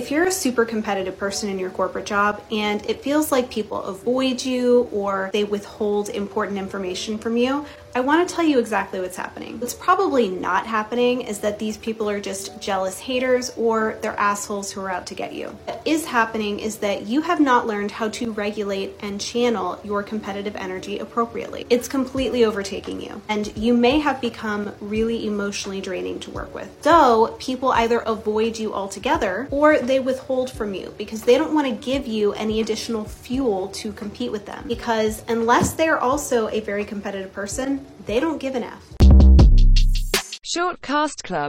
If you're a super competitive person in your corporate job and it feels like people avoid you or they withhold important information from you, I want to tell you exactly what's happening. What's probably not happening is that these people are just jealous haters or they're assholes who are out to get you. What is happening is that you have not learned how to regulate and channel your competitive energy appropriately. It's completely overtaking you, and you may have become really emotionally draining to work with. So, people either avoid you altogether or they withhold from you because they don't want to give you any additional fuel to compete with them. Because unless they're also a very competitive person, they don't give an F. Short Cast Club